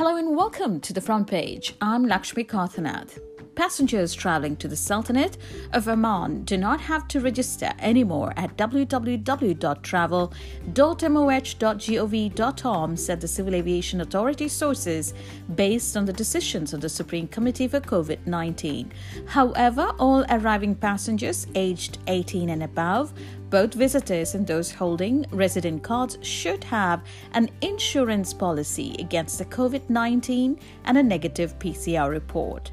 Hello and welcome to the front page. I'm Lakshmi Kothaneth. Passengers traveling to the Sultanate of Oman do not have to register anymore at www.travel.moh.gov.om, said the Civil Aviation Authority sources, based on the decisions of the Supreme Committee for COVID 19. However, all arriving passengers aged 18 and above both visitors and those holding resident cards should have an insurance policy against the COVID 19 and a negative PCR report.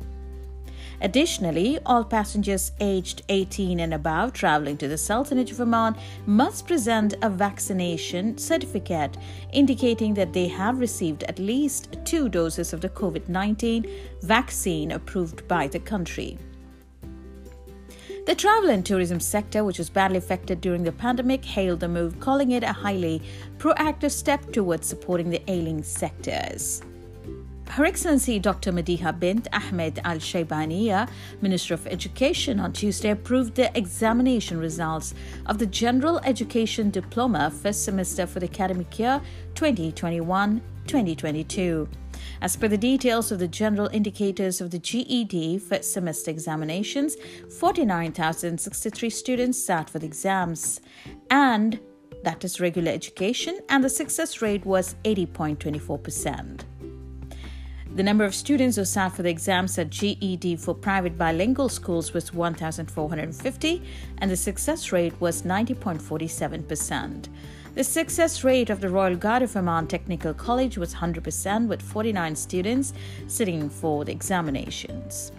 Additionally, all passengers aged 18 and above traveling to the Sultanate of Oman must present a vaccination certificate indicating that they have received at least two doses of the COVID 19 vaccine approved by the country. The travel and tourism sector, which was badly affected during the pandemic, hailed the move, calling it a highly proactive step towards supporting the ailing sectors. Her Excellency Dr. Madiha bint Ahmed Al Shaybaniya, Minister of Education, on Tuesday approved the examination results of the General Education Diploma first semester for the academic year 2021 2022. As per the details of the general indicators of the GED first semester examinations, 49,063 students sat for the exams, and that is regular education, and the success rate was 80.24%. The number of students who sat for the exams at GED for private bilingual schools was 1,450, and the success rate was 90.47%. The success rate of the Royal Guard of Oman Technical College was 100%, with 49 students sitting for the examinations.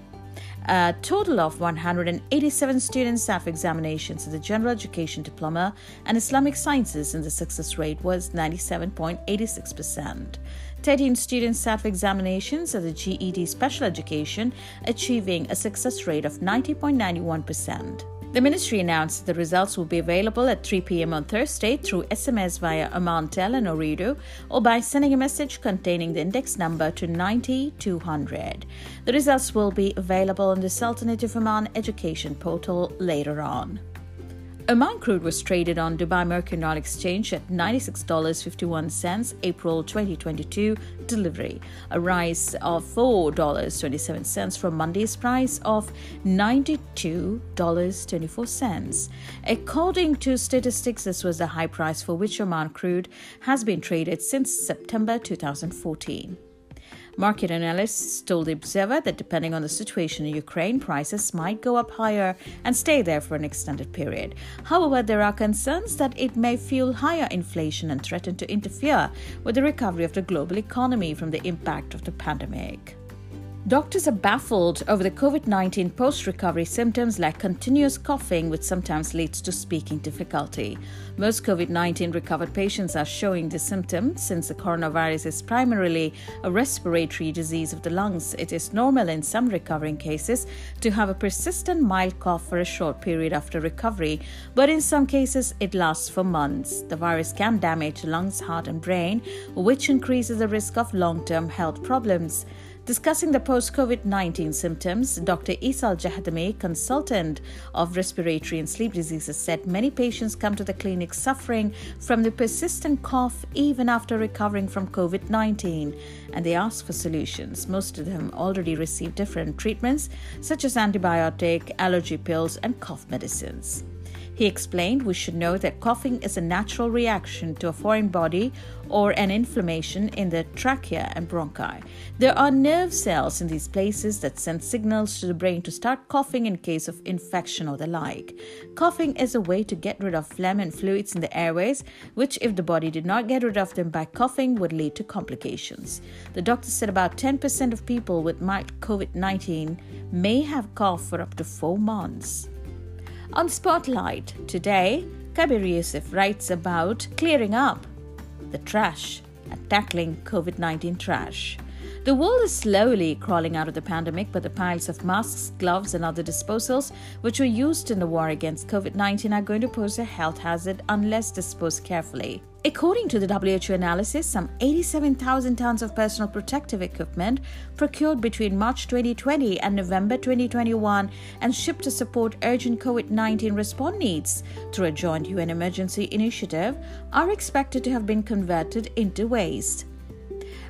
A total of 187 students sat for examinations in the General Education Diploma and Islamic Sciences, and the success rate was 97.86%. 13 students sat for examinations at the GED Special Education, achieving a success rate of 90.91%. The ministry announced the results will be available at 3 p.m. on Thursday through SMS via Omantel and Ooredoo or by sending a message containing the index number to 90200. The results will be available on the Sultanate of Oman education portal later on. Oman crude was traded on Dubai Mercantile Exchange at $96.51 April 2022 delivery, a rise of $4.27 from Monday's price of $92.24. According to statistics, this was the high price for which Oman crude has been traded since September 2014. Market analysts told the Observer that depending on the situation in Ukraine, prices might go up higher and stay there for an extended period. However, there are concerns that it may fuel higher inflation and threaten to interfere with the recovery of the global economy from the impact of the pandemic. Doctors are baffled over the COVID 19 post recovery symptoms like continuous coughing, which sometimes leads to speaking difficulty. Most COVID 19 recovered patients are showing this symptom since the coronavirus is primarily a respiratory disease of the lungs. It is normal in some recovering cases to have a persistent mild cough for a short period after recovery, but in some cases it lasts for months. The virus can damage lungs, heart, and brain, which increases the risk of long term health problems. Discussing the post COVID 19 symptoms, Dr. Isal Jahdami, consultant of respiratory and sleep diseases, said many patients come to the clinic suffering from the persistent cough even after recovering from COVID 19 and they ask for solutions. Most of them already receive different treatments, such as antibiotic, allergy pills, and cough medicines. He explained we should know that coughing is a natural reaction to a foreign body or an inflammation in the trachea and bronchi. There are nerve cells in these places that send signals to the brain to start coughing in case of infection or the like. Coughing is a way to get rid of phlegm and fluids in the airways, which, if the body did not get rid of them by coughing, would lead to complications. The doctor said about 10% of people with mild COVID 19 may have cough for up to four months. On Spotlight today, Kabir Yusuf writes about clearing up the trash and tackling COVID 19 trash. The world is slowly crawling out of the pandemic, but the piles of masks, gloves, and other disposals which were used in the war against COVID 19 are going to pose a health hazard unless disposed carefully. According to the WHO analysis, some 87,000 tons of personal protective equipment procured between March 2020 and November 2021 and shipped to support urgent COVID 19 response needs through a joint UN emergency initiative are expected to have been converted into waste.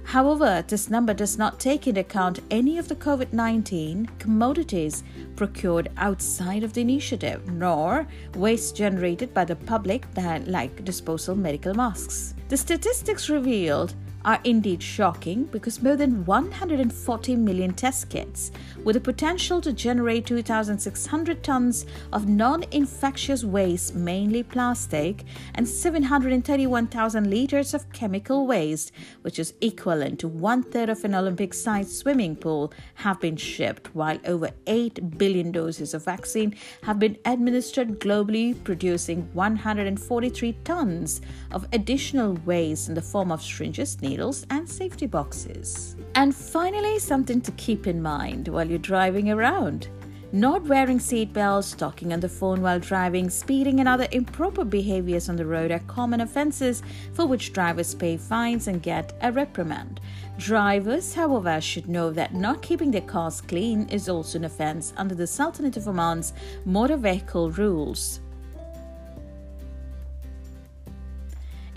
However, this number does not take into account any of the COVID 19 commodities procured outside of the initiative, nor waste generated by the public, that, like disposal medical masks. The statistics revealed are indeed shocking because more than 140 million test kits, with the potential to generate 2,600 tons of non infectious waste, mainly plastic, and 731,000 liters of chemical waste, which is equivalent to one third of an Olympic sized swimming pool, have been shipped, while over 8 billion doses of vaccine have been administered globally, producing 143 tons of additional waste in the form of syringes, needles, needles, and safety boxes. And finally, something to keep in mind while you're driving around. Not wearing seatbelts, talking on the phone while driving, speeding, and other improper behaviors on the road are common offenses for which drivers pay fines and get a reprimand. Drivers, however, should know that not keeping their cars clean is also an offense under the Sultanate of Oman's motor vehicle rules.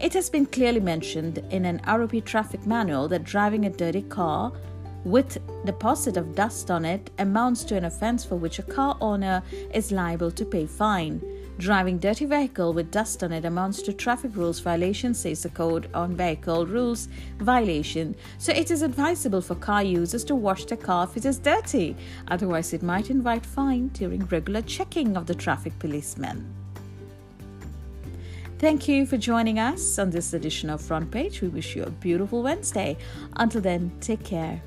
It has been clearly mentioned in an ROP traffic manual that driving a dirty car with deposit of dust on it amounts to an offense for which a car owner is liable to pay fine. Driving dirty vehicle with dust on it amounts to traffic rules violation, says the code on vehicle rules violation. So it is advisable for car users to wash their car if it is dirty. Otherwise, it might invite fine during regular checking of the traffic policeman. Thank you for joining us on this edition of Front Page. We wish you a beautiful Wednesday. Until then, take care.